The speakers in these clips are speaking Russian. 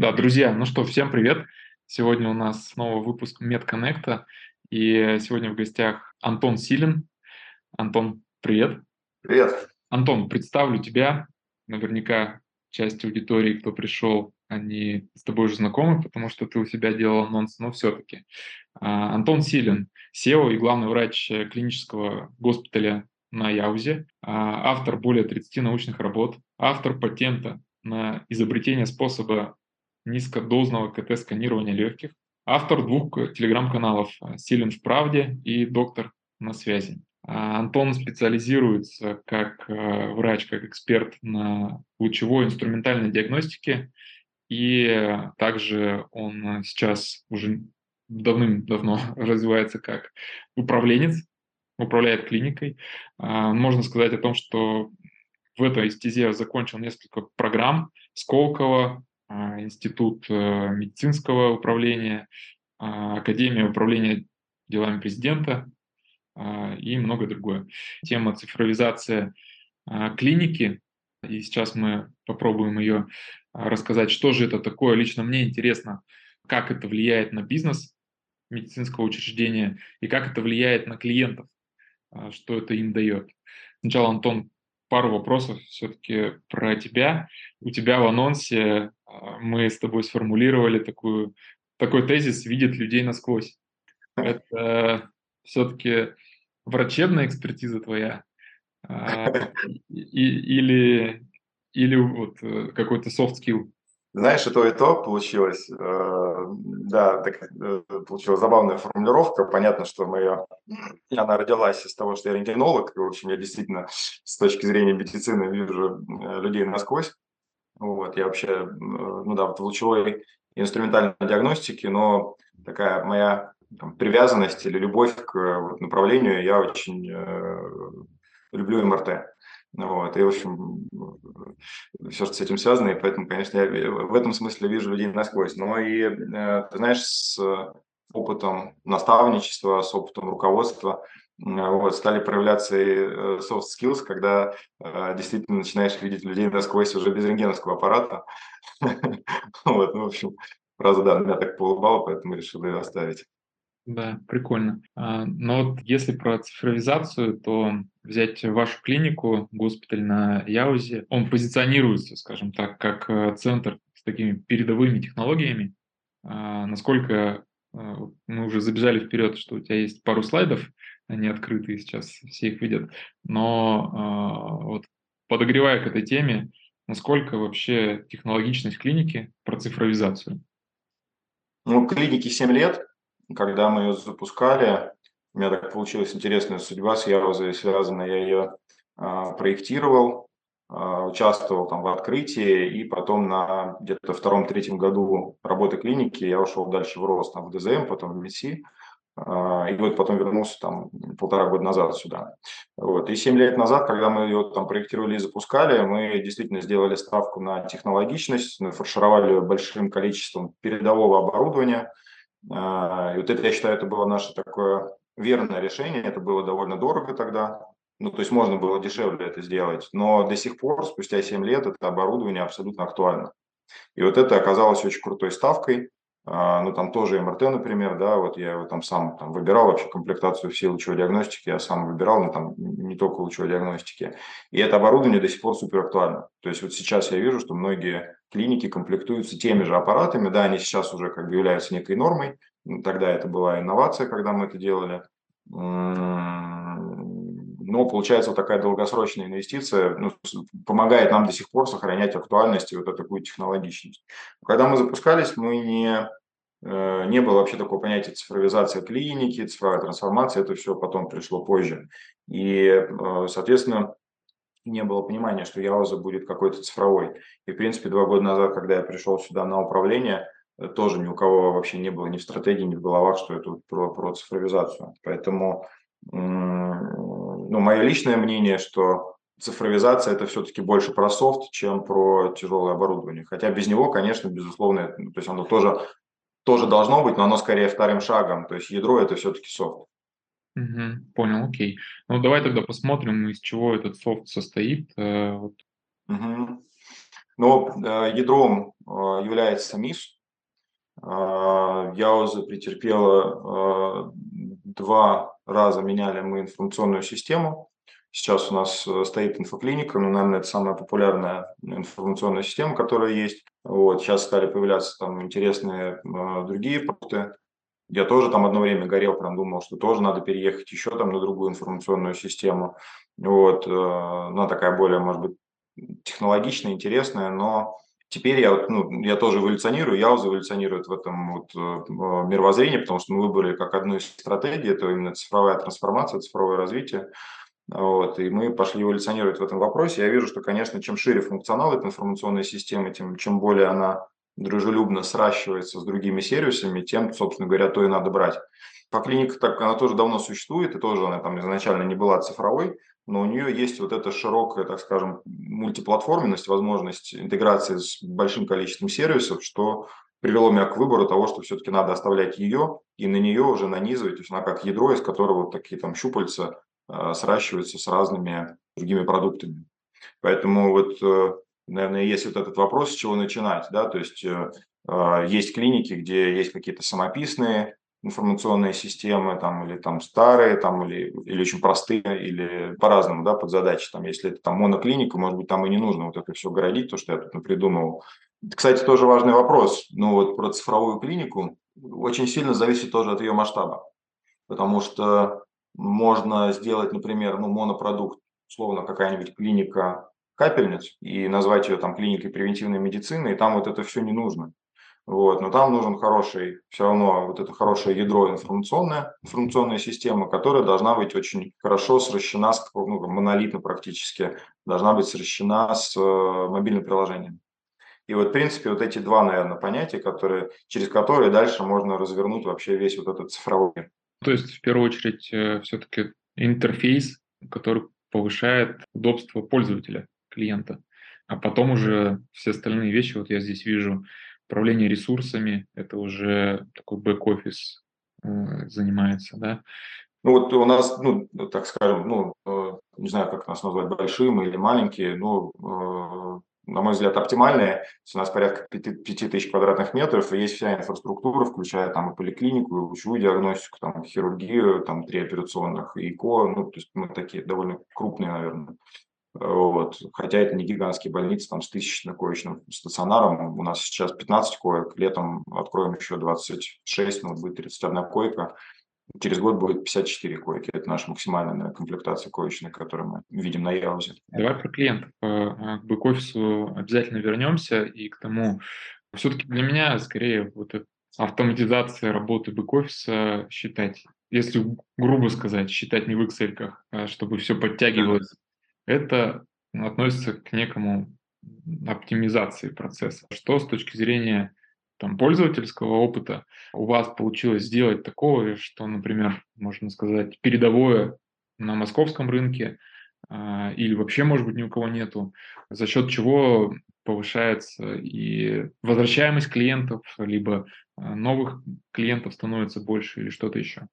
Да, друзья, ну что, всем привет. Сегодня у нас снова выпуск MedConnect, и сегодня в гостях Антон Силин. Антон, привет. Привет. Антон, представлю тебя. Наверняка часть аудитории, кто пришел, они с тобой уже знакомы, потому что ты у себя делал анонс, но все-таки. А, Антон Силин, SEO и главный врач клинического госпиталя на Яузе, а, автор более 30 научных работ, автор патента на изобретение способа низкодозного КТ-сканирования легких, автор двух телеграм-каналов «Силен в правде» и «Доктор на связи». А Антон специализируется как э, врач, как эксперт на лучевой инструментальной диагностике, и также он сейчас уже давным-давно развивается как управленец, управляет клиникой. А, можно сказать о том, что в этой стезе закончил несколько программ Сколково, а, Институт э, медицинского управления, а, Академия управления делами президента а, и многое другое. Тема цифровизация клиники, и сейчас мы попробуем ее рассказать, что же это такое. Лично мне интересно, как это влияет на бизнес медицинского учреждения и как это влияет на клиентов, что это им дает. Сначала, Антон, пару вопросов все-таки про тебя. У тебя в анонсе а, мы с тобой сформулировали такую, такой тезис «видит людей насквозь». Это все-таки врачебная экспертиза твоя а, или, или вот э, какой-то soft skill? Знаешь, и то, и то получилось. Э, да, так, э, получилась забавная формулировка. Понятно, что моя, она родилась из того, что я рентгенолог. И, в общем, я действительно с точки зрения медицины вижу э, людей насквозь. Вот, я вообще, ну да, в лучевой инструментальной диагностике, но такая моя там, привязанность или любовь к вот, направлению, я очень э, люблю МРТ. Вот, и, в общем, все, что с этим связано, и поэтому, конечно, я в этом смысле вижу людей насквозь. Но и, э, ты знаешь, с опытом наставничества, с опытом руководства, вот, стали проявляться и э, soft skills, когда э, действительно начинаешь видеть людей насквозь уже без рентгеновского аппарата. Вот, ну, в общем, фраза, да, меня так поулыбала, поэтому решил ее оставить. Да, прикольно. А, но вот если про цифровизацию, то взять вашу клинику, госпиталь на Яузе, он позиционируется, скажем так, как э, центр с такими передовыми технологиями. А, насколько а, мы уже забежали вперед, что у тебя есть пару слайдов, они открытые сейчас, все их видят, но вот подогревая к этой теме, насколько вообще технологичность клиники про цифровизацию? Ну, клинике 7 лет, когда мы ее запускали, у меня так получилась интересная судьба с Ярузой связана. Я ее а, проектировал, а, участвовал там в открытии, и потом на где-то втором-третьем году работы клиники я ушел дальше в рост, там, в ДЗМ, потом в МИСИ. А, и вот потом вернулся там полтора года назад сюда. Вот. И семь лет назад, когда мы ее там проектировали и запускали, мы действительно сделали ставку на технологичность, нафаршировали ее большим количеством передового оборудования – и вот это, я считаю, это было наше такое верное решение. Это было довольно дорого тогда. Ну, то есть можно было дешевле это сделать. Но до сих пор, спустя 7 лет, это оборудование абсолютно актуально. И вот это оказалось очень крутой ставкой. А, ну, там тоже МРТ, например, да, вот я его там сам там, выбирал вообще комплектацию всей лучевой диагностики, я сам выбирал, но там не только лучевой диагностики. И это оборудование до сих пор супер актуально. То есть вот сейчас я вижу, что многие клиники комплектуются теми же аппаратами, да, они сейчас уже как бы являются некой нормой, тогда это была инновация, когда мы это делали, но получается вот такая долгосрочная инвестиция ну, помогает нам до сих пор сохранять актуальность и вот такую технологичность. Когда мы запускались, мы не, не было вообще такого понятия цифровизация клиники, цифровая трансформация, это все потом пришло позже. И, э, соответственно, не было понимания, что Яуза будет какой-то цифровой. И, в принципе, два года назад, когда я пришел сюда на управление, э, тоже ни у кого вообще не было ни в стратегии, ни в головах, что это про, про цифровизацию. Поэтому ну, мое личное мнение, что цифровизация это все-таки больше про софт, чем про тяжелое оборудование. Хотя без него, конечно, безусловно, ну, то есть оно тоже, тоже должно быть, но оно скорее вторым шагом. То есть ядро это все-таки софт. Угу, понял, окей. Ну давай тогда посмотрим, из чего этот софт состоит. Угу. Но ядром является МИС. Яуза претерпела два раза меняли мы информационную систему. Сейчас у нас э, стоит инфоклиника, ну, наверное, это самая популярная информационная система, которая есть. Вот, сейчас стали появляться там интересные э, другие продукты. Я тоже там одно время горел, прям думал, что тоже надо переехать еще там на другую информационную систему. Вот, э, она такая более, может быть, технологичная, интересная, но Теперь я, ну, я тоже эволюционирую, я эволюционирует в этом вот, э, мировоззрении, потому что мы выбрали как одну из стратегий, это именно цифровая трансформация, цифровое развитие. Вот, и мы пошли эволюционировать в этом вопросе. Я вижу, что, конечно, чем шире функционал этой информационной системы, тем чем более она дружелюбно сращивается с другими сервисами, тем, собственно говоря, то и надо брать. По клинике так она тоже давно существует, и тоже она там изначально не была цифровой, но у нее есть вот эта широкая, так скажем, мультиплатформенность, возможность интеграции с большим количеством сервисов, что привело меня к выбору того, что все-таки надо оставлять ее и на нее уже нанизывать, то есть она как ядро, из которого вот такие там щупальца э, сращиваются с разными другими продуктами. Поэтому вот, э, наверное, есть вот этот вопрос, с чего начинать, да, то есть э, э есть клиники, где есть какие-то самописные информационные системы, там, или там старые, там, или, или очень простые, или по-разному, да, под задачи. Там, если это там моноклиника, может быть, там и не нужно вот это все городить, то, что я тут придумывал. Кстати, тоже важный вопрос. Ну, вот про цифровую клинику очень сильно зависит тоже от ее масштаба. Потому что можно сделать, например, ну, монопродукт, условно, какая-нибудь клиника капельниц, и назвать ее там клиникой превентивной медицины, и там вот это все не нужно. Вот, но там нужен хороший, все равно вот это хорошее ядро информационное, информационная система, которая должна быть очень хорошо сращена, с, ну, монолитно практически, должна быть сращена с э, мобильным приложением. И вот, в принципе, вот эти два, наверное, понятия, которые, через которые дальше можно развернуть вообще весь вот этот цифровой мир. То есть, в первую очередь, э, все-таки интерфейс, который повышает удобство пользователя, клиента. А потом уже все остальные вещи, вот я здесь вижу управление ресурсами, это уже такой бэк-офис э, занимается, да. Ну вот у нас, ну, так скажем, ну, э, не знаю, как нас назвать, большим или маленькие, э, на мой взгляд, оптимальные. У нас порядка 5000 квадратных метров, и есть вся инфраструктура, включая там и поликлинику, и лучевую диагностику, там хирургию, там три операционных, и ИКО, ну, то есть мы такие довольно крупные, наверное. Вот. Хотя это не гигантские больницы, там с тысячно-коечным стационаром. У нас сейчас 15 коек, летом откроем еще 26, ну, будет 31 койка. Через год будет 54 койки. Это наша максимальная комплектация коечная, которую мы видим на Яузе. Давай про клиентов. К бэк-офису обязательно вернемся. И к тому, все-таки для меня скорее вот автоматизация работы бэк-офиса считать, если грубо сказать, считать не в Excel, а чтобы все подтягивалось это относится к некому оптимизации процесса. Что с точки зрения там, пользовательского опыта у вас получилось сделать такого, что, например, можно сказать, передовое на московском рынке э, или вообще, может быть, ни у кого нету, за счет чего повышается и возвращаемость клиентов, либо э, новых клиентов становится больше или что-то еще?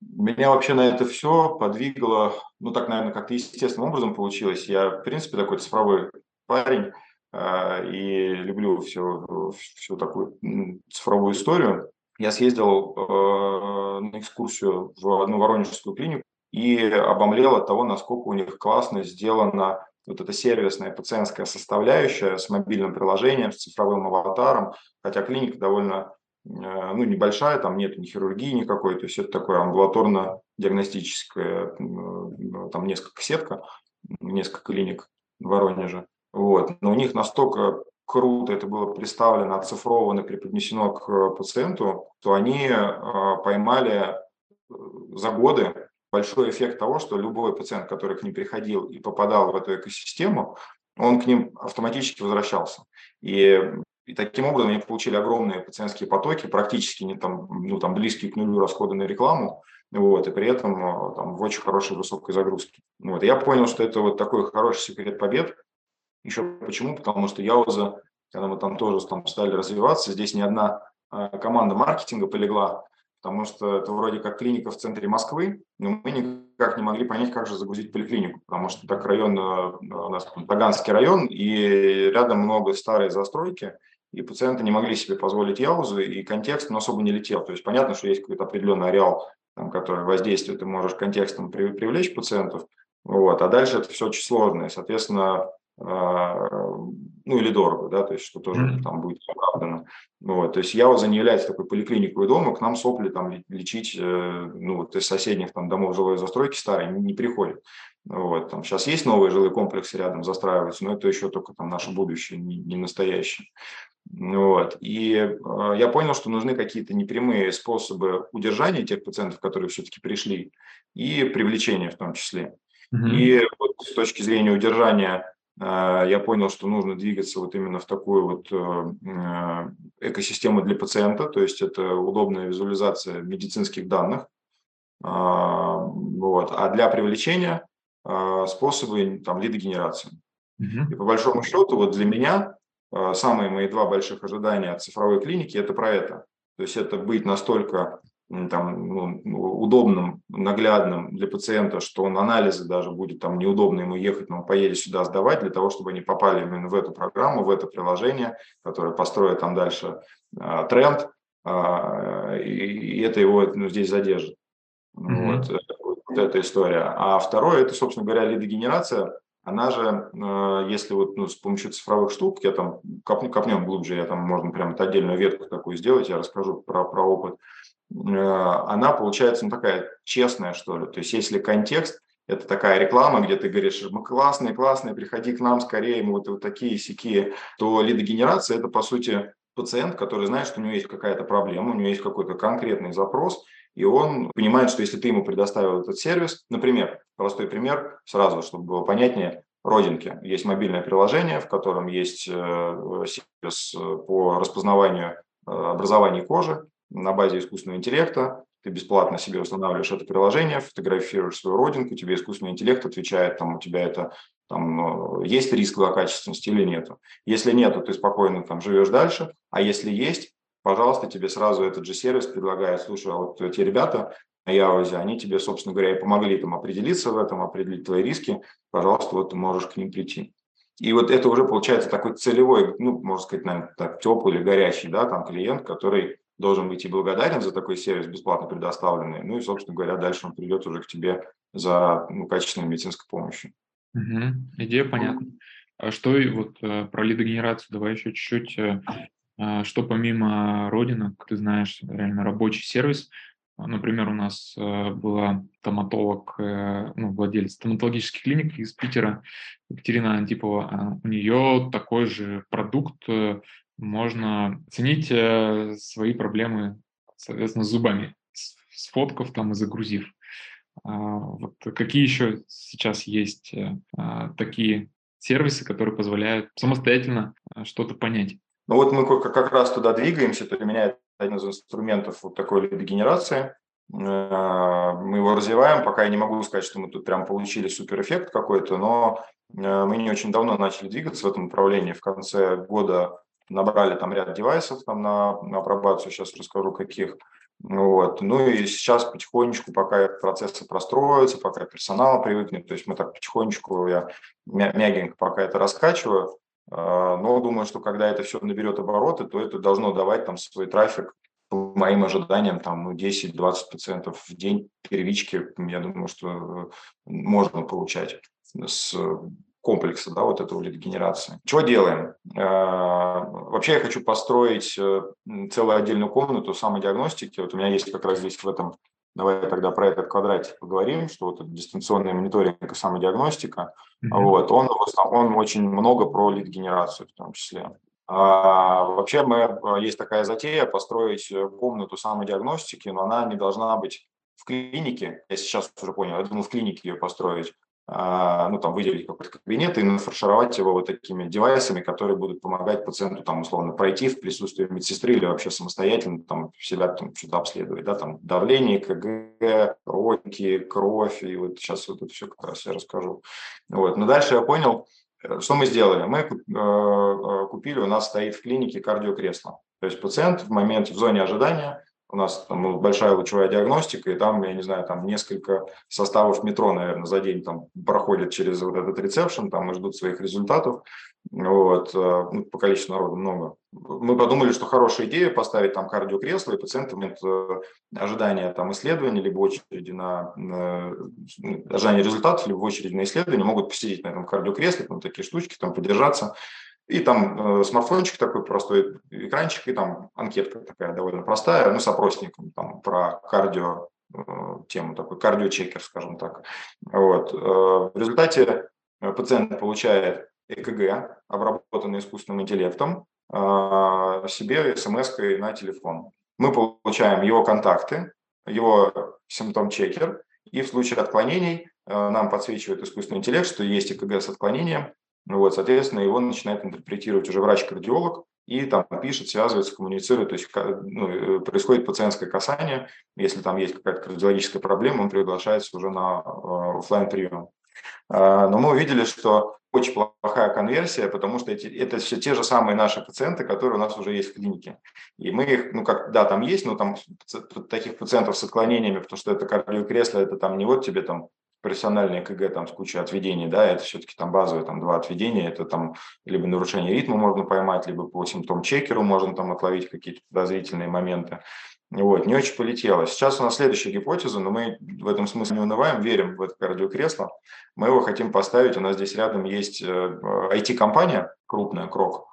Меня вообще на это все подвигло, ну так, наверное, как-то естественным образом получилось. Я, в принципе, такой цифровой парень и люблю всю, всю такую цифровую историю. Я съездил э, на экскурсию в одну воронежскую клинику и обомлел от того, насколько у них классно сделана вот эта сервисная пациентская составляющая с мобильным приложением, с цифровым аватаром, хотя клиника довольно Э, ну, небольшая, там нет ни хирургии никакой, то есть это такое амбулаторно-диагностическое, э, там несколько сетка, несколько клиник в Воронеже. Вот. Но у них настолько круто это было представлено, оцифровано, преподнесено к пациенту, то они э, поймали за годы большой эффект того, что любой пациент, который к ним приходил и попадал в эту экосистему, он к ним автоматически возвращался. И и таким образом они получили огромные пациентские потоки, практически не там, ну, там близкие к нулю расходы на рекламу, вот, и при этом э, там, в очень хорошей высокой загрузке. Вот, и я понял, что это вот такой хороший секрет побед. Еще почему? Потому что Яуза, когда мы там тоже там стали развиваться, здесь ни одна э, команда маркетинга полегла, потому что это вроде как клиника в центре Москвы, но мы никак не могли понять, как же загрузить поликлинику, потому что так район, э, у нас Таганский район, и рядом много старой застройки, и пациенты не могли себе позволить яузы, и контекст ну, особо не летел. То есть понятно, что есть какой-то определенный ареал, там, который воздействует, ты можешь контекстом привлечь пациентов, вот, а дальше это все очень сложно, и, соответственно, а, ну или дорого, да, то есть что тоже mm-hmm. там будет оправдано. Вот, то есть Яуза не является такой поликлиникой дома, к нам сопли там лечить, э, ну вот из соседних там домов жилой застройки старой не, не приходят. Вот, там сейчас есть новые жилые комплексы рядом застраиваются, но это еще только там наше будущее, не, не настоящее. Вот. И э, я понял, что нужны какие-то непрямые способы удержания тех пациентов, которые все-таки пришли, и привлечения в том числе. Mm-hmm. И вот с точки зрения удержания а, я понял, что нужно двигаться вот именно в такую вот э, э, экосистему для пациента, то есть это удобная визуализация медицинских данных. А, вот. А для привлечения а, способы там, лидогенерации. Mm-hmm. И по большому счету вот для меня самые мои два больших ожидания от цифровой клиники – это про это. То есть это быть настолько там, ну, удобным, наглядным для пациента, что он анализы даже будет там неудобно ему ехать, но он поедет сюда сдавать для того, чтобы они попали именно в эту программу, в это приложение, которое построит там дальше э, тренд, э, и, и это его ну, здесь задержит. Mm-hmm. Вот, вот эта история. А второе, это, собственно говоря, лидогенерация. Она же, э, если вот ну, с помощью цифровых штук, я там копнем, копнем глубже, я там можно прям отдельную ветку такую сделать, я расскажу про, про опыт. Э, она получается ну, такая честная, что ли. То есть если контекст, это такая реклама, где ты говоришь, мы классные, классные, приходи к нам скорее, мы вот, вот такие сякие, то лидогенерация – это, по сути, пациент, который знает, что у него есть какая-то проблема, у него есть какой-то конкретный запрос, и он понимает, что если ты ему предоставил этот сервис, например, простой пример, сразу, чтобы было понятнее, родинки. Есть мобильное приложение, в котором есть э, сервис э, по распознаванию образования кожи, на базе искусственного интеллекта, ты бесплатно себе устанавливаешь это приложение, фотографируешь свою родинку, тебе искусственный интеллект отвечает, там у тебя это там, ну, есть риск злокачественности или нет. Если нет, ты спокойно там живешь дальше, а если есть, пожалуйста, тебе сразу этот же сервис предлагает, слушай, а вот эти ребята на Явозе, они тебе, собственно говоря, и помогли там определиться в этом, определить твои риски, пожалуйста, вот ты можешь к ним прийти. И вот это уже получается такой целевой, ну, можно сказать, наверное, так, теплый или горячий, да, там клиент, который должен быть и благодарен за такой сервис бесплатно предоставленный. Ну и, собственно говоря, дальше он придет уже к тебе за ну, качественной медицинской помощью. Угу. Идея понятна. А что вот э, про лидогенерацию давай еще чуть-чуть, э, э, что помимо родинок, ты знаешь, реально рабочий сервис. Например, у нас была стоматолог, ну, владелец стоматологических клиник из Питера, Екатерина Антипова. А у нее такой же продукт можно ценить э, свои проблемы, соответственно, зубами, сфоткав там и загрузив. А, вот какие еще сейчас есть э, а, такие сервисы, которые позволяют самостоятельно э, что-то понять? Ну вот мы как раз туда двигаемся, то для меня это один из инструментов вот такой лидогенерации. Мы его развиваем, пока я не могу сказать, что мы тут прям получили суперэффект какой-то, но мы не очень давно начали двигаться в этом направлении. В конце года набрали там ряд девайсов там на, на апробацию, сейчас расскажу каких. Вот. Ну и сейчас потихонечку, пока процессы простроятся, пока персонал привыкнет, то есть мы так потихонечку, я мягенько пока это раскачиваю, а, но думаю, что когда это все наберет обороты, то это должно давать там свой трафик по моим ожиданиям, там, ну, 10-20% в день первички, я думаю, что можно получать с комплекса, да, вот этого лидогенерации. Чего делаем? Э, вообще я хочу построить э, целую отдельную комнату самодиагностики. Вот у меня есть как раз здесь в этом Давай тогда про этот квадратик поговорим, что вот дистанционный мониторинг и самодиагностика. Mm-hmm. Вот, он, он очень много про лид-генерацию в том числе. А, вообще мы, э, есть такая затея построить комнату самодиагностики, но она не должна быть в клинике. Я сейчас уже понял, я думаю, в клинике ее построить. А, ну, там, выделить какой-то кабинет и нафаршировать его вот такими девайсами, которые будут помогать пациенту, там, условно, пройти в присутствии медсестры или вообще самостоятельно там себя там что-то обследовать, да, там, давление, КГ, роки, кровь, и вот сейчас вот это все как раз я расскажу. Вот, но дальше я понял, э, что мы сделали? Мы э, э, купили, у нас стоит в клинике кардиокресло. То есть пациент в моменте, в зоне ожидания у нас там большая лучевая диагностика, и там, я не знаю, там несколько составов метро, наверное, за день там проходят через вот этот ресепшн, там и ждут своих результатов. Вот, э, ну, по количеству народу много. Мы подумали, что хорошая идея поставить там кардиокресло, и пациентам это ожидание там исследования, либо очереди на, на ну, ожидание результатов, либо в очереди на исследование, могут посидеть на этом кардиокресле, там такие штучки, там подержаться. И там э, смартфончик такой простой, экранчик, и там анкетка такая довольно простая, ну, с опросником там про кардио, э, тему такой, кардиочекер, скажем так. Вот. Э, в результате э, пациент получает ЭКГ, обработанный искусственным интеллектом, э, себе смс на телефон. Мы получаем его контакты, его симптом-чекер, и в случае отклонений э, нам подсвечивает искусственный интеллект, что есть ЭКГ с отклонением, вот, соответственно, его начинает интерпретировать уже врач-кардиолог, и там пишет, связывается, коммуницирует, то есть ну, э, происходит пациентское касание, если там есть какая-то кардиологическая проблема, он приглашается уже на э, офлайн прием. А, но мы увидели, что очень плохая конверсия, потому что эти, это все те же самые наши пациенты, которые у нас уже есть в клинике. И мы их, ну как, да, там есть, но там таких пациентов с отклонениями, потому что это кардиокресло, это там не вот тебе там профессиональные КГ там с кучей отведений, да, это все-таки там базовые там два отведения, это там либо нарушение ритма можно поймать, либо по симптом-чекеру можно там отловить какие-то подозрительные моменты. Вот, не очень полетело. Сейчас у нас следующая гипотеза, но мы в этом смысле не унываем, верим в это кардиокресло. Мы его хотим поставить, у нас здесь рядом есть IT-компания э, крупная, Крок,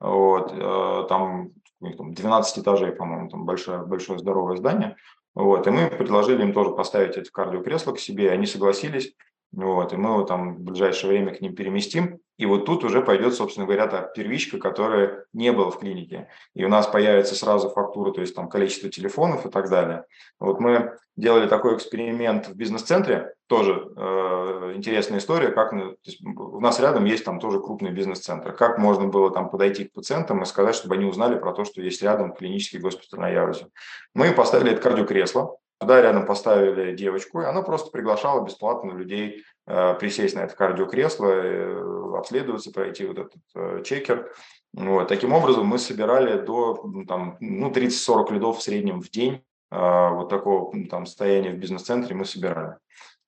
вот, э, там, там 12 этажей, по-моему, там большое, большое здоровое здание. Вот, и мы предложили им тоже поставить это кардиокресло к себе, они согласились. Вот, и мы его там в ближайшее время к ним переместим. И вот тут уже пойдет, собственно говоря, та первичка, которая не была в клинике. И у нас появится сразу фактура, то есть там количество телефонов и так далее. Вот мы делали такой эксперимент в бизнес-центре, тоже э, интересная история, как то есть у нас рядом есть там тоже крупный бизнес-центр. Как можно было там подойти к пациентам и сказать, чтобы они узнали про то, что есть рядом клинический госпиталь на Ярузе. Мы поставили это кардиокресло, Туда рядом поставили девочку, и она просто приглашала бесплатно людей э, присесть на это кардиокресло, э, обследоваться, пройти вот этот э, чекер. Вот. Таким образом, мы собирали до там, ну, 30-40 лидов в среднем в день. Вот такого там, состояния в бизнес-центре мы собирали.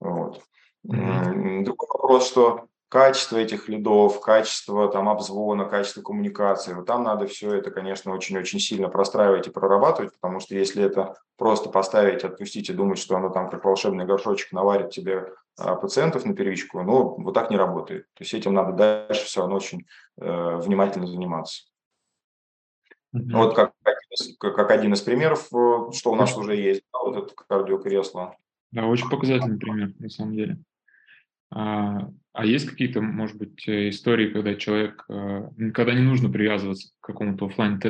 Вот. Mm-hmm. Другой вопрос, что качество этих лидов, качество там обзвона, качество коммуникации. Вот там надо все это, конечно, очень-очень сильно простраивать и прорабатывать, потому что если это просто поставить, отпустить и думать, что оно там как волшебный горшочек наварит тебе а, пациентов на первичку, ну, вот так не работает. То есть этим надо дальше все равно очень э, внимательно заниматься. Mm-hmm. Вот как, как один из примеров, э, что у нас уже есть, да, вот это кардиокресло. Да, очень показательный пример, на самом деле. А, а есть какие-то, может быть, э, истории, когда человек, э, когда не нужно привязываться к какому-то офлайн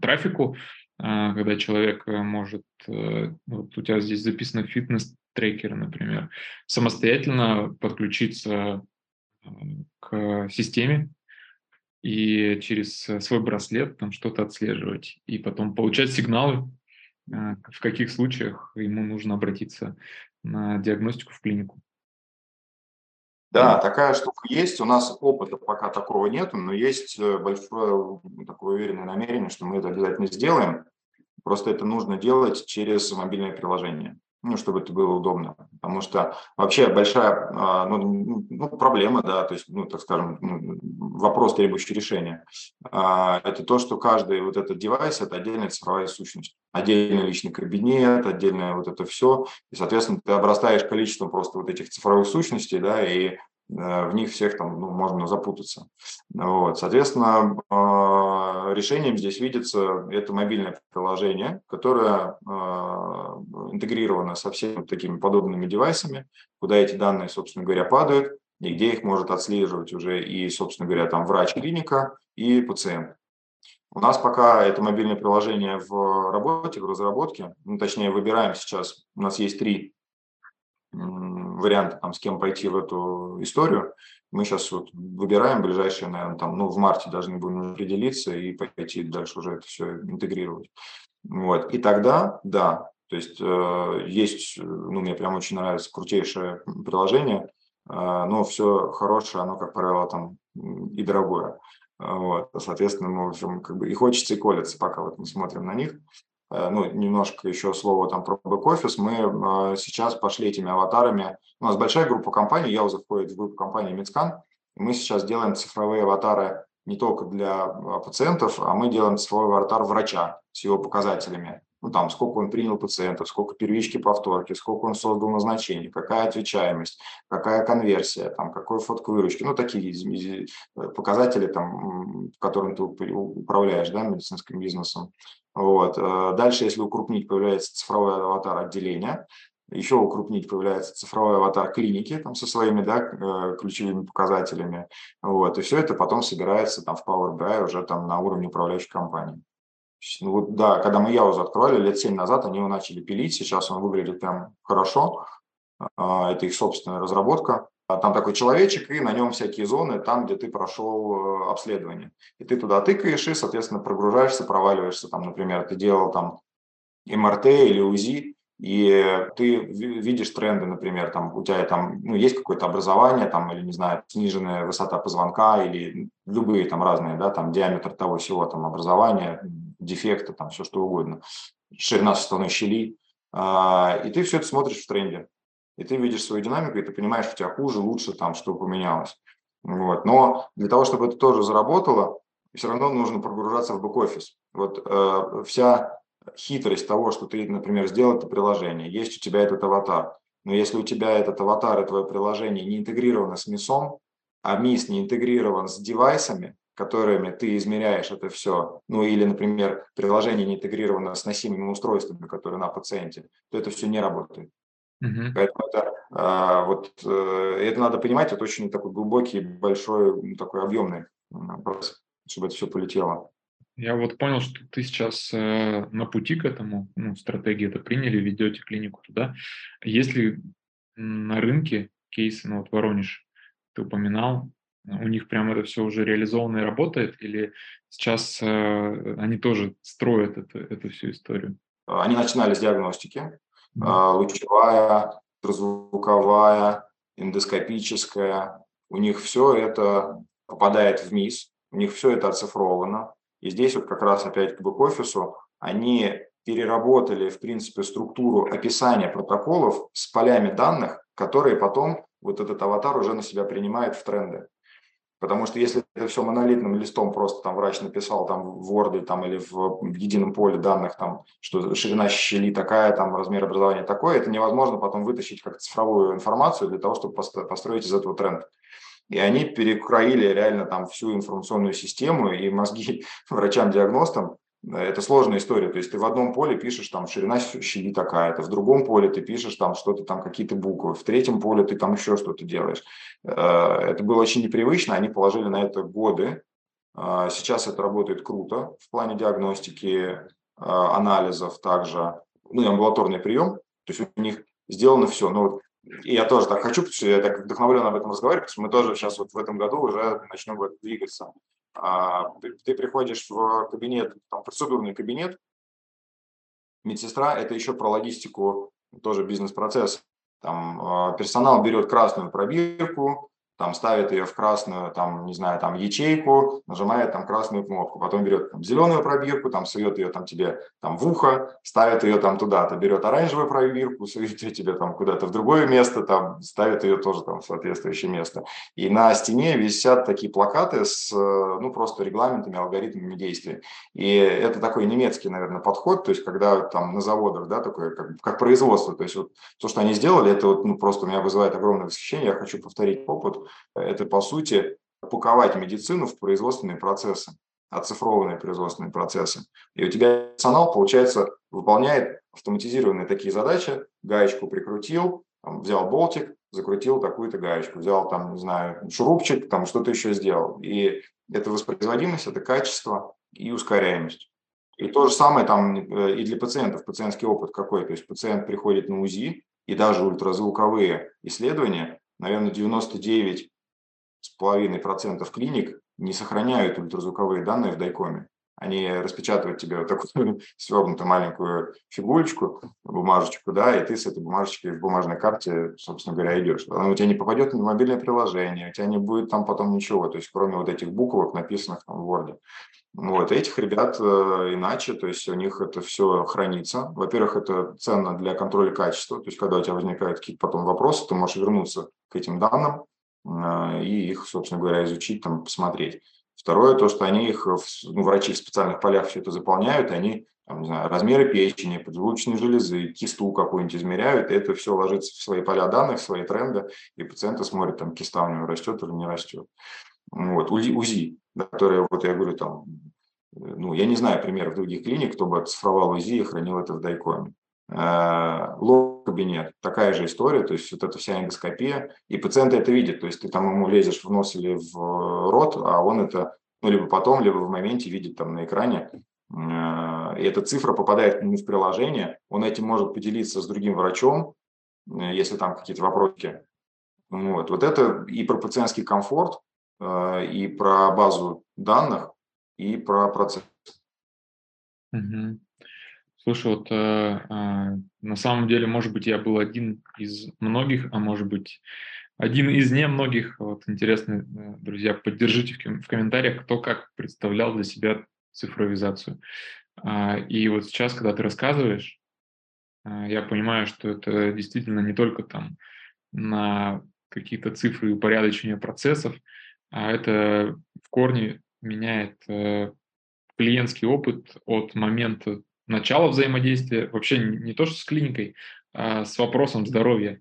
трафику, а, когда человек э, может, вот у тебя здесь записано фитнес-трекеры, например, самостоятельно подключиться к системе и через свой браслет там что-то отслеживать и потом получать сигналы, в каких случаях ему нужно обратиться на диагностику в клинику. Да, такая штука есть. У нас опыта пока такого нет, но есть э, большое такое уверенное намерение, что мы это обязательно сделаем. Просто это нужно делать через мобильное приложение ну, чтобы это было удобно. Потому что вообще большая а, ну, ну, проблема, да, то есть, ну, так скажем, ну, вопрос, требующий решения, а, это то, что каждый вот этот девайс – это отдельная цифровая сущность. Отдельный личный кабинет, отдельное вот это все. И, соответственно, ты обрастаешь количеством просто вот этих цифровых сущностей, да, и Э, в них всех там ну, можно запутаться. Вот. Соответственно, а, решением здесь видится это мобильное приложение, которое а, интегрировано со всеми такими подобными девайсами, куда эти данные, собственно говоря, падают, и где их может отслеживать уже и, собственно говоря, там врач-клиника и пациент. У нас пока это мобильное приложение в работе, в разработке, ну, точнее, выбираем сейчас, у нас есть три варианты, там, с кем пойти в эту историю. Мы сейчас вот выбираем ближайшие, наверное, там, ну, в марте должны будем определиться и пойти дальше уже это все интегрировать. Вот. И тогда, да, то есть э, есть, ну, мне прям очень нравится крутейшее приложение, э, но все хорошее, оно, как правило, там и дорогое. Вот. Соответственно, мы, в общем, как бы и хочется, и колется, пока вот мы смотрим на них. ну, немножко еще слово там про бэк-офис, мы сейчас пошли этими аватарами. У нас большая группа компаний, я уже входит в группу компании Мицкан, мы сейчас делаем цифровые аватары не только для пациентов, а мы делаем цифровой аватар врача с его показателями ну, там, сколько он принял пациентов, сколько первички повторки, сколько он создал назначений, какая отвечаемость, какая конверсия, там, какой фотк выручки, ну, такие показатели, там, которым ты управляешь, да, медицинским бизнесом. Вот. Э, дальше, если укрупнить, появляется цифровой аватар отделения, еще укрупнить появляется цифровой аватар клиники там, со своими да, э, ключевыми показателями. Вот, и все это потом собирается там, в Power BI уже там, на уровне управляющей компании. Ну вот, да, когда мы Яузу открывали лет 7 назад, они его начали пилить, сейчас он выглядит прям хорошо. А, это их собственная разработка. А там такой человечек, и на нем всякие зоны, там, где ты прошел э, обследование. И ты туда тыкаешь, и, соответственно, прогружаешься, проваливаешься. Там, например, ты делал там МРТ или УЗИ, и ты видишь тренды, например, там у тебя там ну, есть какое-то образование, там или не знаю сниженная высота позвонка или любые там разные, да, там диаметр того всего, там образования, дефекты, там все что угодно, ширина составной щели, а, и ты все это смотришь в тренде, и ты видишь свою динамику, и ты понимаешь, у тебя хуже, лучше, там что поменялось. Вот. Но для того, чтобы это тоже заработало, все равно нужно прогружаться в бэк-офис. Вот э, вся хитрость того, что ты, например, сделал это приложение, есть у тебя этот аватар, но если у тебя этот аватар и твое приложение не интегрировано с МИСом, а МИС не интегрирован с девайсами, которыми ты измеряешь это все, ну или, например, приложение не интегрировано с носимыми устройствами, которые на пациенте, то это все не работает. Uh-huh. Поэтому это, а, вот, э, это надо понимать, это очень такой глубокий, большой, такой объемный вопрос, чтобы это все полетело. Я вот понял, что ты сейчас э, на пути к этому, ну, стратегии это приняли, ведете клинику туда. Если на рынке кейсы, ну вот Воронеж, ты упоминал, у них прямо это все уже реализовано и работает, или сейчас э, они тоже строят это, эту всю историю? Они начинали с диагностики, mm-hmm. лучевая, ультразвуковая, эндоскопическая. У них все это попадает в МИС, у них все это оцифровано. И здесь вот как раз опять к бэк-офису они переработали, в принципе, структуру описания протоколов с полями данных, которые потом вот этот аватар уже на себя принимает в тренды. Потому что если это все монолитным листом просто там врач написал там в Word там, или в, в едином поле данных, там, что ширина щели такая, там размер образования такой, это невозможно потом вытащить как цифровую информацию для того, чтобы построить из этого тренд. И они перекроили реально там всю информационную систему и мозги врачам-диагностам. Это сложная история. То есть ты в одном поле пишешь там ширина щели такая-то, в другом поле ты пишешь там что-то там, какие-то буквы, в третьем поле ты там еще что-то делаешь. Э, это было очень непривычно, они положили на это годы. Э, сейчас это работает круто в плане диагностики, э, анализов также, ну и амбулаторный прием. То есть у них сделано все. Но и я тоже так хочу, потому что я так вдохновлен об этом разговаривать, потому что мы тоже сейчас вот в этом году уже начнем двигаться. А, ты, приходишь в кабинет, там, процедурный кабинет, медсестра – это еще про логистику, тоже бизнес-процесс. Там а, персонал берет красную пробирку, там ставит ее в красную, там, не знаю, там ячейку, нажимает там красную кнопку, потом берет там зеленую пробирку, там сует ее там тебе там в ухо, ставит ее там туда-то, берет оранжевую пробирку, сует ее тебе там куда-то в другое место, там ставит ее тоже там в соответствующее место. И на стене висят такие плакаты с, ну, просто регламентами, алгоритмами действий. И это такой немецкий, наверное, подход, то есть когда там на заводах, да, такое как, как производство, то есть вот то, что они сделали, это вот, ну, просто меня вызывает огромное восхищение, я хочу повторить опыт, это, по сути, упаковать медицину в производственные процессы, оцифрованные производственные процессы. И у тебя персонал, получается, выполняет автоматизированные такие задачи, гаечку прикрутил, там, взял болтик, закрутил такую-то гаечку, взял там, не знаю, шурупчик, там что-то еще сделал. И это воспроизводимость, это качество и ускоряемость. И то же самое там э, и для пациентов, пациентский опыт какой. То есть пациент приходит на УЗИ, и даже ультразвуковые исследования наверное, 99,5% клиник не сохраняют ультразвуковые данные в дайкоме. Они распечатывают тебе вот такую свернутую маленькую фигулечку, бумажечку, да, и ты с этой бумажечкой в бумажной карте, собственно говоря, идешь. Она у тебя не попадет на мобильное приложение, у тебя не будет там потом ничего, то есть кроме вот этих буквок, написанных там в Word. Вот, этих ребят э, иначе, то есть у них это все хранится. Во-первых, это ценно для контроля качества, то есть когда у тебя возникают какие-то потом вопросы, ты можешь вернуться к этим данным э, и их, собственно говоря, изучить, там, посмотреть. Второе, то, что они их, ну, врачи в специальных полях все это заполняют, они там, не знаю, размеры печени, поджелудочной железы, кисту какую-нибудь измеряют, и это все ложится в свои поля данных, в свои тренды, и пациенты смотрят, там, киста у него растет или не растет. Вот, УЗИ, УЗИ которые, вот я говорю, там, ну, я не знаю примеров других клиник, кто бы оцифровал УЗИ и хранил это в дайкоме. Э, лог-кабинет, такая же история, то есть вот эта вся эндоскопия, и пациенты это видят, то есть ты там ему лезешь в нос или в рот, а он это, ну, либо потом, либо в моменте видит там на экране, э, и эта цифра попадает к нему в приложение, он этим может поделиться с другим врачом, э, если там какие-то вопросы. Вот, вот это и про пациентский комфорт, и про базу данных, и про процесс. Угу. Слушай, вот э, э, на самом деле, может быть, я был один из многих, а может быть, один из немногих. Вот интересно, э, друзья, поддержите в, в комментариях, кто как представлял для себя цифровизацию. А, и вот сейчас, когда ты рассказываешь, а, я понимаю, что это действительно не только там на какие-то цифры упорядочения процессов, а это в корне меняет э, клиентский опыт от момента начала взаимодействия, вообще не то, что с клиникой, а с вопросом здоровья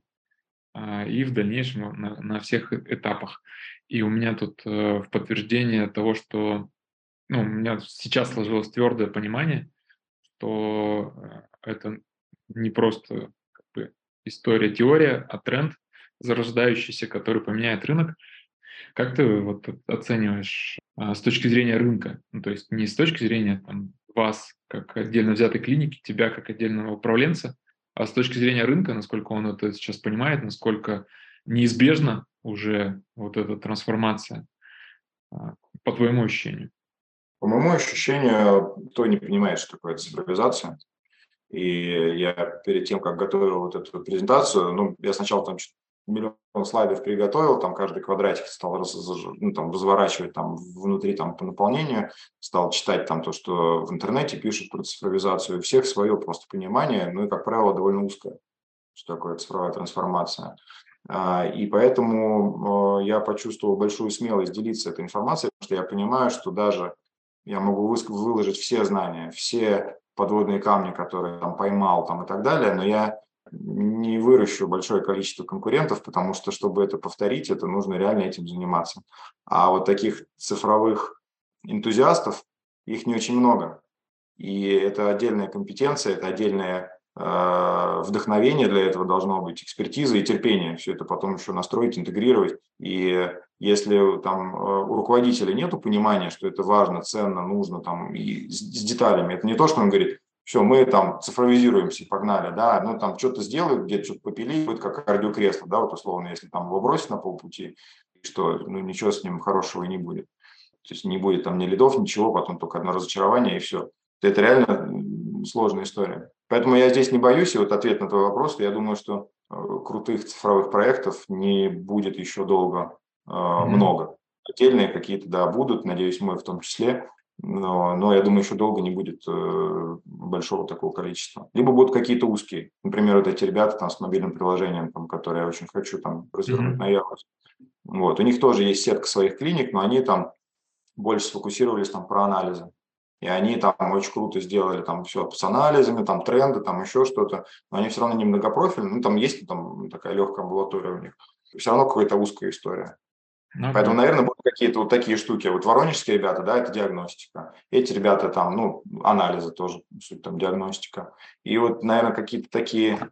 а, и в дальнейшем на, на всех этапах. И у меня тут э, в подтверждение того, что ну, у меня сейчас сложилось твердое понимание, что э, это не просто как бы, история, теория, а тренд зарождающийся, который поменяет рынок. Как ты вот оцениваешь а, с точки зрения рынка? Ну, то есть не с точки зрения там, вас, как отдельно взятой клиники, тебя как отдельного управленца, а с точки зрения рынка, насколько он это сейчас понимает, насколько неизбежна уже вот эта трансформация, а, по твоему ощущению? По моему ощущению, кто не понимает, что такое цифровизация. И я перед тем, как готовил вот эту презентацию, ну, я сначала там миллион слайдов приготовил, там каждый квадратик стал раз, ну, там, разворачивать там внутри там по наполнению, стал читать там то, что в интернете пишут про цифровизацию. У всех свое просто понимание, ну и, как правило, довольно узкое, что такое цифровая трансформация. А, и поэтому я почувствовал большую смелость делиться этой информацией, потому что я понимаю, что даже я могу выложить все знания, все подводные камни, которые там поймал там и так далее, но я не выращу большое количество конкурентов, потому что, чтобы это повторить, это нужно реально этим заниматься. А вот таких цифровых энтузиастов, их не очень много. И это отдельная компетенция, это отдельное э, вдохновение для этого должно быть, экспертиза и терпение. Все это потом еще настроить, интегрировать. И если там э, у руководителя нет понимания, что это важно, ценно, нужно там и с, с деталями, это не то, что он говорит, все, мы там цифровизируемся, погнали, да, ну там что-то сделают, где-то что-то попили, будет как кардиокресло, да, вот условно, если там его бросить на полпути, что, ну ничего с ним хорошего и не будет. То есть не будет там ни лидов, ничего, потом только одно разочарование и все. Это реально сложная история. Поэтому я здесь не боюсь, и вот ответ на твой вопрос, я думаю, что э, крутых цифровых проектов не будет еще долго э, mm-hmm. много. Отдельные какие-то, да, будут, надеюсь, мы в том числе, но, но я думаю, еще долго не будет э, большого такого количества. Либо будут какие-то узкие. Например, вот эти ребята там с мобильным приложением, там, которые я очень хочу там развернуть mm-hmm. на Яндекс. Вот. У них тоже есть сетка своих клиник, но они там больше сфокусировались там про анализы. И они там очень круто сделали там все с анализами, там тренды, там еще что-то. Но они все равно не многопрофильные. Ну, там есть там такая легкая амбулатория у них. Все равно какая-то узкая история. Ну Поэтому, наверное, будут какие-то вот такие штуки. Вот воронежские ребята, да, это диагностика. Эти ребята там, ну, анализы тоже, суть там диагностика. И вот, наверное, какие-то такие...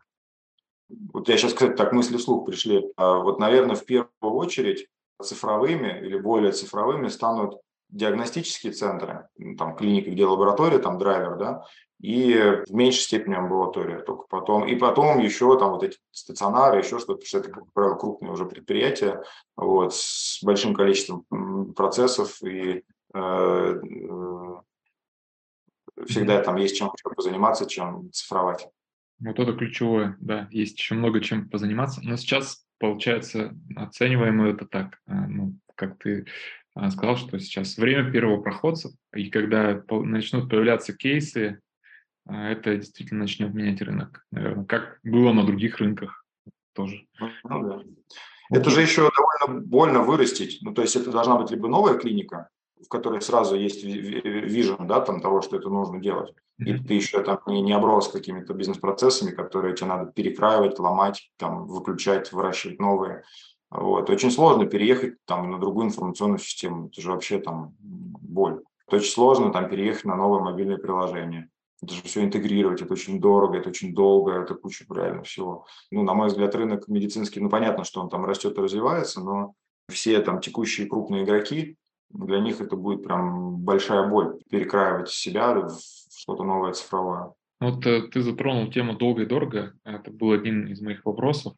Вот я сейчас, кстати, так мысли вслух пришли. А вот, наверное, в первую очередь цифровыми или более цифровыми станут диагностические центры, там клиника, где лаборатория, там драйвер, да, и в меньшей степени амбулатория только потом. И потом еще там вот эти стационары, еще что-то, потому что это, как правило, крупные уже предприятия вот, с большим количеством процессов и э, э, всегда там есть чем позаниматься, чем цифровать. Вот это ключевое, да, есть еще много чем позаниматься. Но сейчас, получается, оцениваем это так, э, ну, как ты сказал, что сейчас время первого проходца, и когда начнут появляться кейсы, а, это действительно начнет менять рынок, наверное, как было на других рынках тоже. Ну, да. Это же еще довольно больно вырастить. Ну, то есть это должна быть либо новая клиника, в которой сразу есть вижен, да, там того, что это нужно делать. И ты еще там не, не оброс какими-то бизнес-процессами, которые тебе надо перекраивать, ломать, там, выключать, выращивать новые. Вот. Очень сложно переехать там на другую информационную систему. Это же вообще там боль. Очень сложно там переехать на новое мобильное приложение. Это же все интегрировать, это очень дорого, это очень долго, это куча реально всего. Ну, на мой взгляд, рынок медицинский, ну, понятно, что он там растет и развивается, но все там текущие крупные игроки, для них это будет прям большая боль перекраивать себя в что-то новое цифровое. Вот э, ты затронул тему долго и дорого. Это был один из моих вопросов.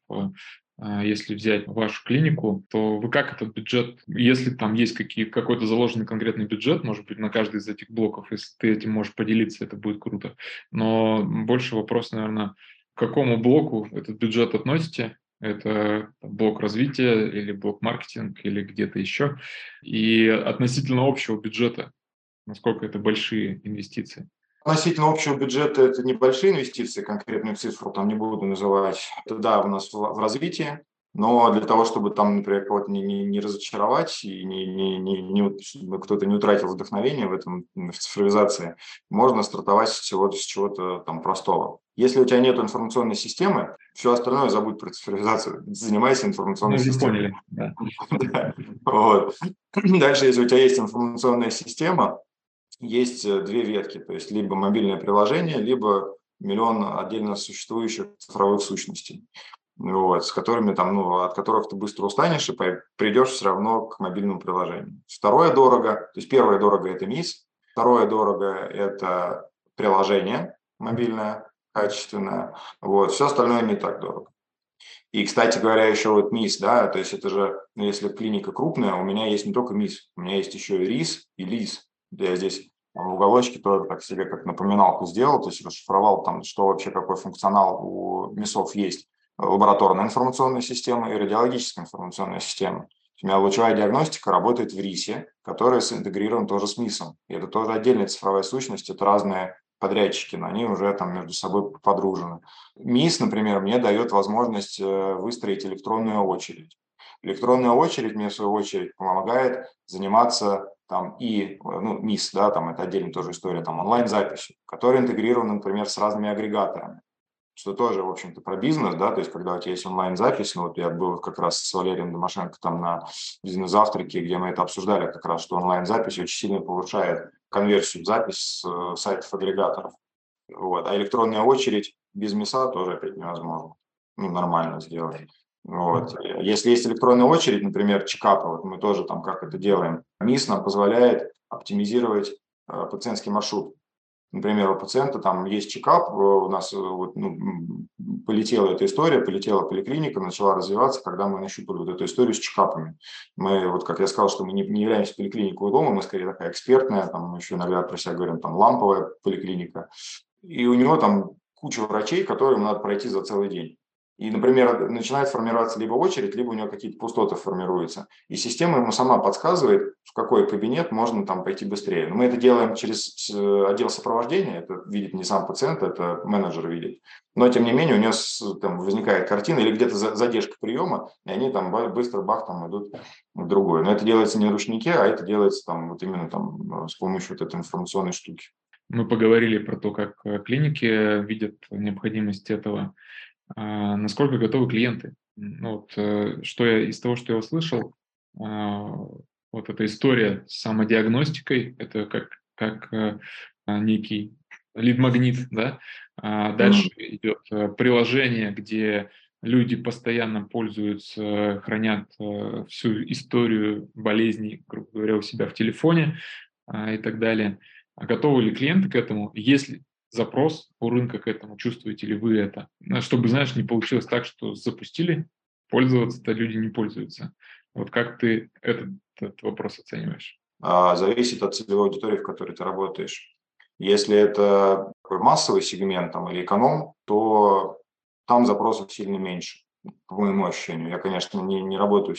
А, если взять вашу клинику, то вы как этот бюджет, если там есть какие, какой-то заложенный конкретный бюджет, может быть, на каждый из этих блоков, если ты этим можешь поделиться, это будет круто. Но больше вопрос, наверное, к какому блоку этот бюджет относите? Это блок развития или блок маркетинг или где-то еще? И относительно общего бюджета, насколько это большие инвестиции? Относительно общего бюджета это небольшие инвестиции, конкретную цифру там не буду называть. Это да, у нас в, развитии, но для того, чтобы там, например, кого-то не, не, не разочаровать и не, не, не, не, чтобы кто-то не утратил вдохновение в этом в цифровизации, можно стартовать чего-то, с чего-то там простого. Если у тебя нет информационной системы, все остальное забудь про цифровизацию. Занимайся информационной Мы системой. Поняли, да. Дальше, если у тебя есть информационная система, есть э, две ветки, то есть либо мобильное приложение, либо миллион отдельно существующих цифровых сущностей, вот, с которыми там, ну, от которых ты быстро устанешь и придешь все равно к мобильному приложению. Второе дорого, то есть первое дорого – это МИС, второе дорого – это приложение мобильное, качественное, вот, все остальное не так дорого. И, кстати говоря, еще вот МИС, да, то есть это же, ну, если клиника крупная, у меня есть не только МИС, у меня есть еще и РИС и ЛИС. Я здесь в уголочке тоже так себе как напоминалку сделал, то есть расшифровал там, что вообще какой функционал у МИСов есть. Лабораторная информационная система и радиологическая информационная система. У меня лучевая диагностика работает в РИСе, который интегрирован тоже с МИСом. И это тоже отдельная цифровая сущность, это разные подрядчики, но они уже там между собой подружены. МИС, например, мне дает возможность э, выстроить электронную очередь. Электронная очередь мне, в свою очередь, помогает заниматься там и, ну, МИС, да, там это отдельная тоже история, там онлайн-записи, которые интегрированы, например, с разными агрегаторами, что тоже, в общем-то, про бизнес, да, то есть когда у тебя есть онлайн-запись, ну, вот я был как раз с Валерием Домашенко там на бизнес-завтраке, где мы это обсуждали как раз, что онлайн-запись очень сильно повышает конверсию в запись с э, сайтов агрегаторов. Вот. А электронная очередь без МИСа тоже опять невозможно ну, нормально сделать. Вот. Если есть электронная очередь, например, чекапа, вот мы тоже там как это делаем, МИС нам позволяет оптимизировать э, пациентский маршрут. Например, у пациента там есть чекап, э, у нас э, вот, ну, полетела эта история, полетела поликлиника, начала развиваться, когда мы нащупали вот эту историю с чекапами. Мы, вот как я сказал, что мы не, не являемся поликлиникой у дома, мы скорее такая экспертная, там мы еще иногда про себя говорим, там ламповая поликлиника. И у него там куча врачей, которые ему надо пройти за целый день. И, например, начинает формироваться либо очередь, либо у него какие-то пустоты формируются. И система ему сама подсказывает, в какой кабинет можно там пойти быстрее. Но мы это делаем через э, отдел сопровождения, это видит не сам пациент, это менеджер видит. Но, тем не менее, у него там возникает картина или где-то задержка приема, и они там быстро бах там идут в другое. Но это делается не на ручнике, а это делается там вот именно там с помощью вот этой информационной штуки. Мы поговорили про то, как э, клиники видят необходимость этого насколько готовы клиенты. Ну, вот, э, что я из того, что я услышал, а, вот эта история с самодиагностикой, это как, как э, а, некий лид-магнит, да, дальше mm-hmm. идет э, приложение, где люди постоянно пользуются, хранят всю историю болезней, грубо говоря, у себя в телефоне и так далее. А готовы ли клиенты к этому? Если запрос у рынка к этому, чувствуете ли вы это? Ну, чтобы, знаешь, не получилось так, что запустили, пользоваться-то люди не пользуются. Вот как ты этот, этот вопрос оцениваешь? А, зависит от целевой аудитории, в которой ты работаешь. Если это массовый сегмент там, или эконом, то там запросов сильно меньше. По моему ощущению. Я, конечно, не, не работаю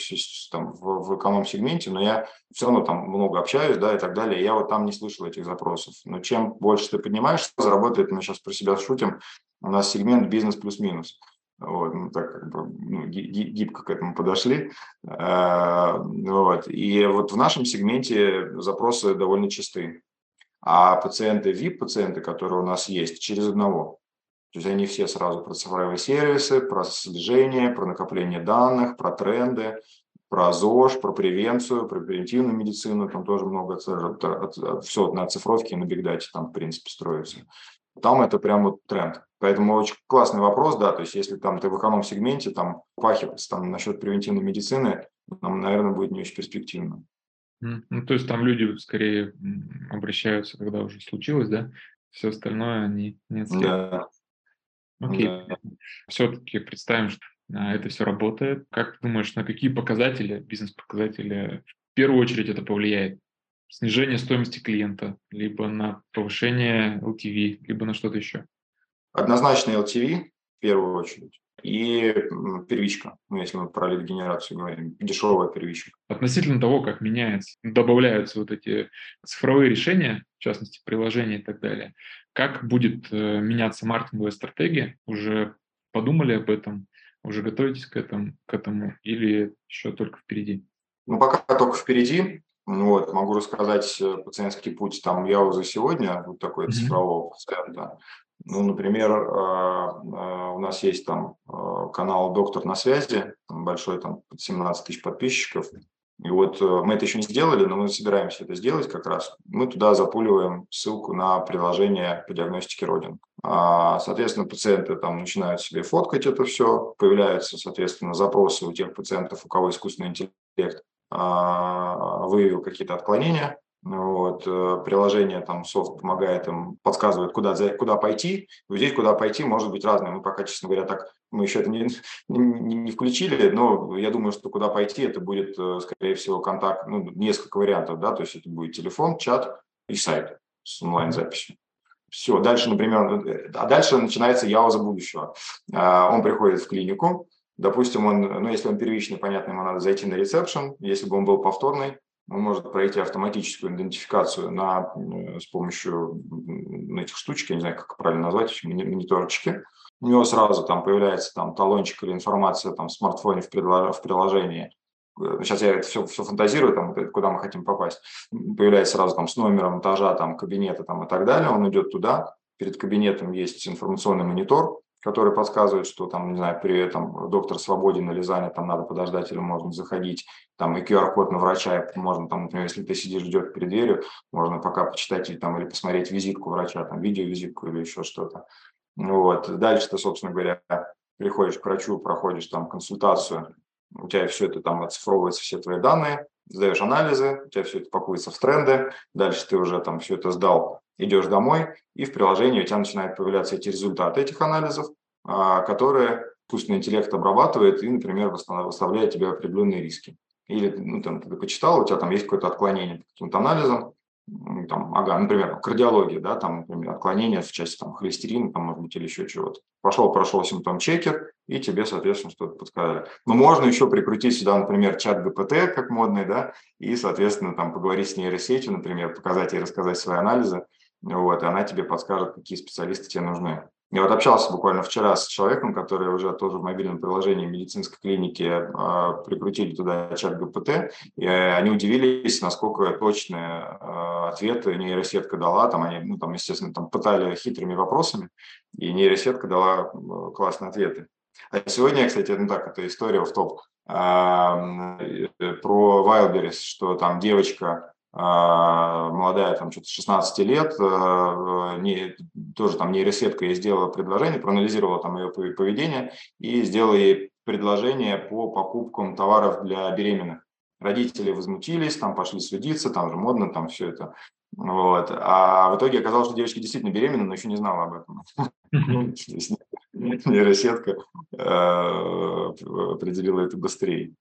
там, в, в эконом-сегменте, но я все равно там много общаюсь, да, и так далее. Я вот там не слышал этих запросов. Но чем больше ты поднимаешь, заработает, мы сейчас про себя шутим, у нас сегмент бизнес плюс-минус. Вот, мы так как бы ну, гибко к этому подошли. А, вот. И вот в нашем сегменте запросы довольно чистые. А пациенты, VIP-пациенты, которые у нас есть, через одного. То есть они все сразу про цифровые сервисы, про слежение, про накопление данных, про тренды, про ЗОЖ, про превенцию, про превентивную медицину. Там тоже много, все на цифровке и на бигдате там, в принципе, строится. Там это прям вот тренд. Поэтому очень классный вопрос, да, то есть если там ты в эконом-сегменте, там пахиваться там насчет превентивной медицины, нам, наверное, будет не очень перспективно. Ну, то есть там люди скорее обращаются, когда уже случилось, да? Все остальное они не отслеживают. Да. Окей. Да. Все-таки представим, что а, это все работает. Как ты думаешь, на какие показатели, бизнес-показатели в первую очередь это повлияет? Снижение стоимости клиента, либо на повышение LTV, либо на что-то еще? Однозначно LTV в первую очередь и первичка, ну, если мы про лид-генерацию говорим, дешевая первичка. Относительно того, как меняется, добавляются вот эти цифровые решения, в частности, приложения и так далее, как будет э, меняться маркетинговая стратегия? Уже подумали об этом? Уже готовитесь к этому, к этому или еще только впереди? Ну, пока только впереди. Вот, могу рассказать э, пациентский путь там я уже сегодня, вот такой mm-hmm. цифрового пациента. Ну, например, а, а, у нас есть там а, канал «Доктор на связи», большой, там 17 тысяч подписчиков. И вот э, мы это еще не сделали, но мы собираемся это сделать как раз. Мы туда запуливаем ссылку на приложение по диагностике родин. Соответственно, пациенты там начинают себе фоткать это все, появляются, соответственно, запросы у тех пациентов, у кого искусственный интеллект выявил какие-то отклонения, вот, э, приложение, там, софт помогает им, подсказывает, куда, куда пойти. И здесь куда пойти может быть разное. Мы пока, честно говоря, так, мы еще это не, не, не включили, но я думаю, что куда пойти, это будет, э, скорее всего, контакт, ну, несколько вариантов, да, то есть это будет телефон, чат и сайт с онлайн-записью. Все, дальше, например, э, а дальше начинается Яуза будущего. А, он приходит в клинику, допустим, он, ну, если он первичный, понятно, ему надо зайти на ресепшн, если бы он был повторный, он может пройти автоматическую идентификацию на, с помощью этих штучек, я не знаю, как правильно назвать, мониторчики. У него сразу там появляется там талончик или информация там в смартфоне в, в приложении. Сейчас я это все, все фантазирую, там, куда мы хотим попасть. Появляется сразу там с номером этажа, там, кабинета там, и так далее. Он идет туда. Перед кабинетом есть информационный монитор, который подсказывает, что там, не знаю, при этом доктор свободен или занят, там надо подождать или можно заходить, там и QR-код на врача, можно там, например, если ты сидишь, ждешь перед дверью, можно пока почитать или, там, или посмотреть визитку врача, там, видеовизитку или еще что-то. Вот. Дальше ты, собственно говоря, приходишь к врачу, проходишь там консультацию, у тебя все это там оцифровывается, все твои данные, сдаешь анализы, у тебя все это пакуется в тренды, дальше ты уже там все это сдал, идешь домой, и в приложении у тебя начинают появляться эти результаты этих анализов, а, которые искусственный интеллект обрабатывает и, например, выставляет тебе определенные риски. Или ну, там, ты почитал, у тебя там есть какое-то отклонение по каким-то анализам, там, ага, например, кардиология, да, там, например, отклонение в части там холестерина, там, может быть, или еще чего-то. Пошел, прошел симптом чекер, и тебе, соответственно, что-то подсказали. Но можно еще прикрутить сюда, например, чат ГПТ, как модный, да, и, соответственно, там, поговорить с нейросетью, например, показать ей рассказать свои анализы, вот, и она тебе подскажет, какие специалисты тебе нужны. Я вот общался буквально вчера с человеком, который уже тоже в мобильном приложении медицинской клиники э, прикрутили туда чат ГПТ, и они удивились, насколько точные э, ответы нейросетка дала. Там они, ну, там, естественно, там пытали хитрыми вопросами, и нейросетка дала классные ответы. А сегодня, кстати, ну так, это история в топ э, про Wildberries, что там девочка а, молодая, там что-то 16 лет, э, не, тоже там нейросетка ей сделала предложение, проанализировала там ее поведение и сделала ей предложение по покупкам товаров для беременных. Родители возмутились, там пошли судиться, там же модно, там все это. Вот. А в итоге оказалось, что девочка действительно беременна, но еще не знала об этом. Нейросетка э, определила это быстрее.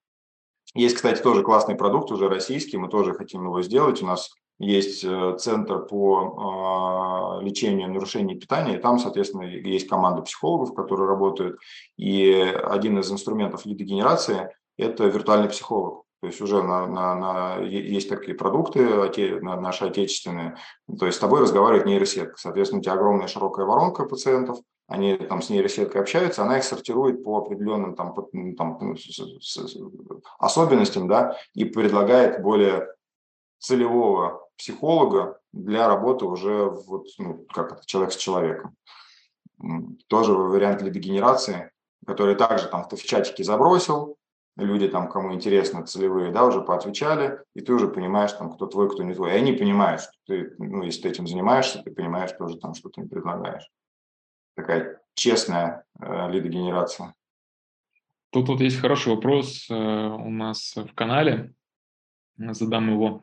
Есть, кстати, тоже классный продукт, уже российский, мы тоже хотим его сделать. У нас есть э, центр по э, лечению нарушений питания, и там, соответственно, есть команда психологов, которые работают, и один из инструментов лидогенерации – это виртуальный психолог. То есть уже на, на, на, есть такие продукты оте, на, наши отечественные. То есть с тобой разговаривает нейросетка. Соответственно, у тебя огромная широкая воронка пациентов, они там с нейросеткой общаются, она их сортирует по определенным там, по, там, ну, с, с, особенностям, да, и предлагает более целевого психолога для работы уже вот, ну, как это, человек с человеком. Тоже вариант лидогенерации, который также там в чатике забросил, люди там, кому интересно, целевые, да, уже поотвечали, и ты уже понимаешь, там, кто твой, кто не твой. И они понимают, что ты, ну, если ты этим занимаешься, ты понимаешь тоже там, что ты им предлагаешь. Такая честная э, лидогенерация. Тут вот есть хороший вопрос э, у нас в канале, задам его.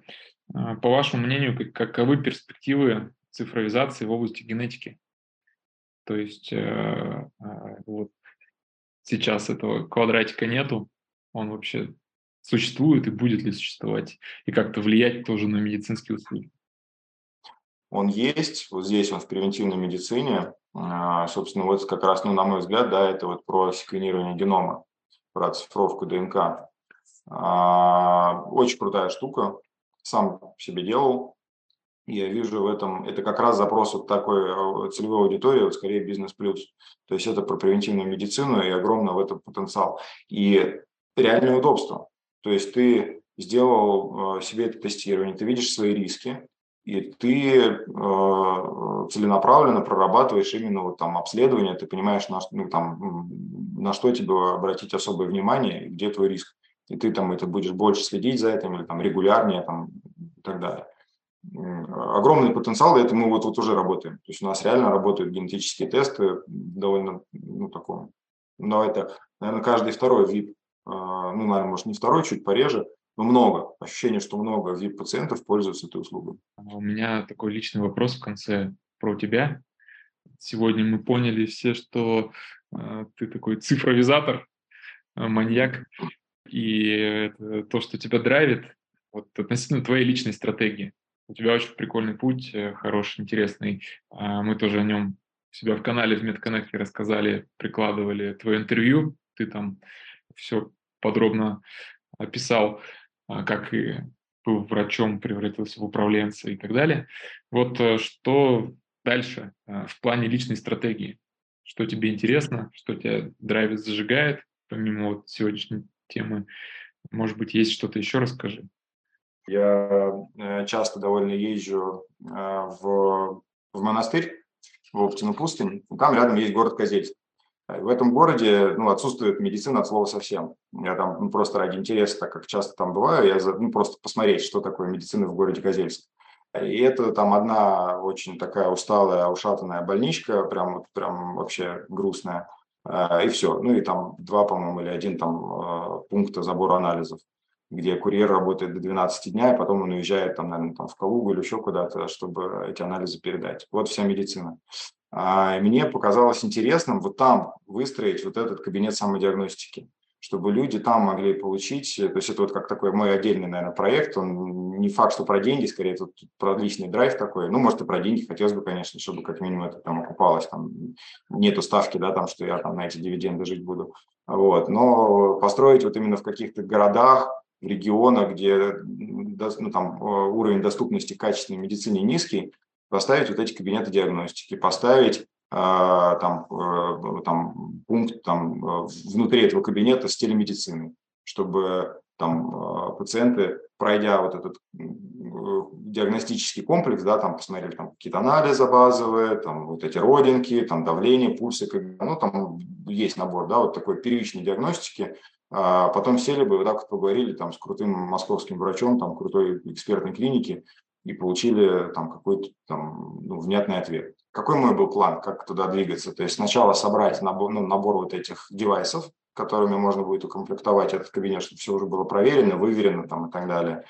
Э, по вашему мнению, как, каковы перспективы цифровизации в области генетики? То есть э, э, вот сейчас этого квадратика нету, он вообще существует и будет ли существовать, и как-то влиять тоже на медицинские услуги? Он есть, вот здесь он в превентивной медицине, а, собственно, вот как раз, ну, на мой взгляд, да, это вот про секвенирование генома, про оцифровку ДНК. А, очень крутая штука, сам себе делал, я вижу в этом, это как раз запрос вот такой а, целевой аудитории, вот скорее бизнес-плюс. То есть это про превентивную медицину и огромный в этом потенциал. И реальное удобство. То есть ты сделал э, себе это тестирование, ты видишь свои риски, и ты э, целенаправленно прорабатываешь именно вот там обследование, ты понимаешь, на, ну, там, на что тебе обратить особое внимание, где твой риск. И ты там это будешь больше следить за этим или там регулярнее там, и так далее. Огромный потенциал, и это мы вот, вот уже работаем. То есть у нас реально работают генетические тесты довольно, ну, таком, ну, это, наверное, каждый второй VIP а, ну, наверное, может, не второй, чуть пореже, но много. Ощущение, что много VIP-пациентов пользуются этой услугой. А у меня такой личный вопрос в конце про тебя. Сегодня мы поняли все, что э, ты такой цифровизатор, э, маньяк, и это то, что тебя драйвит, вот относительно твоей личной стратегии. У тебя очень прикольный путь, э, хороший, интересный. Э, мы тоже о нем у себя в канале в MedConnect рассказали, прикладывали твое интервью. Ты там все подробно описал, а, как и был врачом, превратился в управленца и так далее. Вот э, что дальше э, в плане личной стратегии? Что тебе интересно, что тебя драйвит, зажигает, помимо вот сегодняшней темы? Может быть, есть что-то еще, расскажи. Я э, часто довольно езжу в, в монастырь, в Оптину пустынь. Там рядом есть город Козельск. В этом городе ну, отсутствует медицина от слова совсем. Я там ну, просто ради интереса, так как часто там бываю, я ну, просто посмотреть, что такое медицина в городе Козельск. И это там одна очень такая усталая, ушатанная больничка, прям, прям вообще грустная. А, и все. Ну и там два, по-моему, или один там пункта забора анализов, где курьер работает до 12 дня, и потом он уезжает там, наверное, там в Калугу или еще куда-то, чтобы эти анализы передать. Вот вся медицина. А, мне показалось интересным вот там выстроить вот этот кабинет самодиагностики, чтобы люди там могли получить, то есть это вот как такой мой отдельный, наверное, проект, он не факт, что про деньги, скорее тут про личный драйв такой, ну, может, и про деньги хотелось бы, конечно, чтобы как минимум это там окупалось, там нету ставки, да, там, что я там на эти дивиденды жить буду, вот, но построить вот именно в каких-то городах, регионах, где ну, там, э, уровень доступности качественной медицине низкий, поставить вот эти кабинеты диагностики, поставить а, там, э, там пункт там, э, внутри этого кабинета с телемедициной, чтобы там а, пациенты, пройдя вот этот диагностический комплекс, да, там посмотрели там какие-то анализы базовые, там вот эти родинки, там давление, пульсы, ну там есть набор, да, вот такой первичной диагностики, а потом сели бы, вот так вот поговорили там с крутым московским врачом, там крутой экспертной клиники, и получили там какой-то там ну, внятный ответ. Какой мой был план, как туда двигаться? То есть сначала собрать набор, ну, набор вот этих девайсов, которыми можно будет укомплектовать этот кабинет, чтобы все уже было проверено, выверено там и так далее.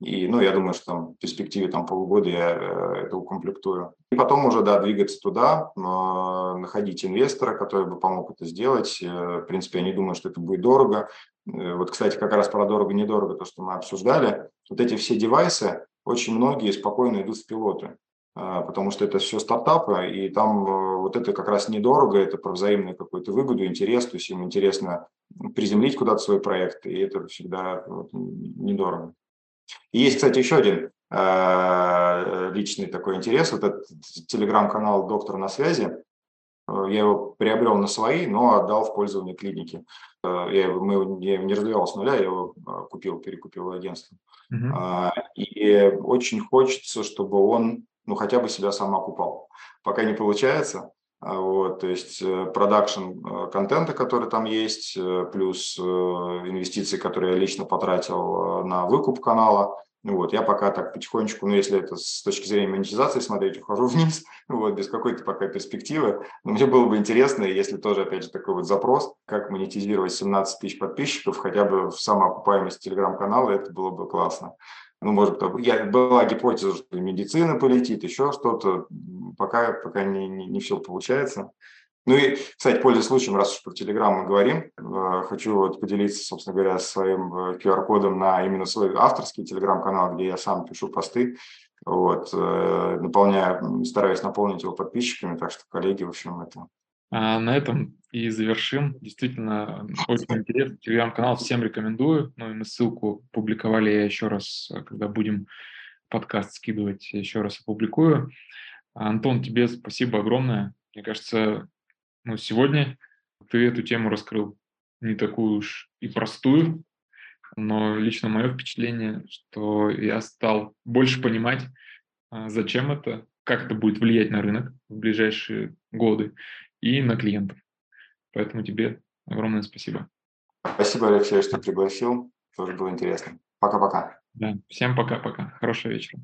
И, ну, я думаю, что там в перспективе там полугода я э, это укомплектую. И потом уже, да, двигаться туда, э, находить инвестора, который бы помог это сделать. Э, в принципе, я не думаю, что это будет дорого. Э, вот, кстати, как раз про дорого-недорого, то, что мы обсуждали. Вот эти все девайсы, очень многие спокойно идут в пилоты. А, потому что это все стартапы, и там э, вот это как раз недорого, это про взаимную какую-то выгоду, интерес, то есть им интересно приземлить куда-то свой проект, и это всегда вот, недорого. И есть, кстати, еще один э, личный такой интерес, вот этот телеграм-канал «Доктор на связи», я его приобрел на свои, но отдал в пользование клиники. Я, его, мы, я его не развивал с нуля, я его купил, перекупил агентство. Uh-huh. И очень хочется, чтобы он ну, хотя бы себя сам окупал. Пока не получается, а, вот, то есть э, продакшн э, контента, который там есть, э, плюс инвестиции, которые я лично потратил на выкуп канала, вот, я пока так потихонечку, ну, если это с точки зрения монетизации смотреть, ухожу вниз, вот, без какой-то пока перспективы. Но мне было бы интересно, если тоже, опять же, такой вот запрос, как монетизировать 17 тысяч подписчиков хотя бы в самоокупаемости телеграм-канала, это было бы классно ну, может я, была гипотеза, что медицина полетит, еще что-то, пока, пока не, не, не все получается. Ну и, кстати, пользуясь случаем, раз уж про Телеграм мы говорим, э, хочу вот поделиться, собственно говоря, своим QR-кодом э, на именно свой авторский Телеграм-канал, где я сам пишу посты, вот, э, наполняю, стараюсь наполнить его подписчиками, так что, коллеги, в общем, это а на этом и завершим. Действительно, очень интересно. Телеграм-канал всем рекомендую. Ну и мы ссылку публиковали я еще раз, когда будем подкаст скидывать, еще раз опубликую. Антон, тебе спасибо огромное. Мне кажется, ну, сегодня ты эту тему раскрыл не такую уж и простую, но лично мое впечатление, что я стал больше понимать, а, зачем это, как это будет влиять на рынок в ближайшие годы и на клиентов. Поэтому тебе огромное спасибо. Спасибо, Алексей, что пригласил. Тоже было интересно. Пока-пока. Да, всем пока-пока. Хорошего вечера.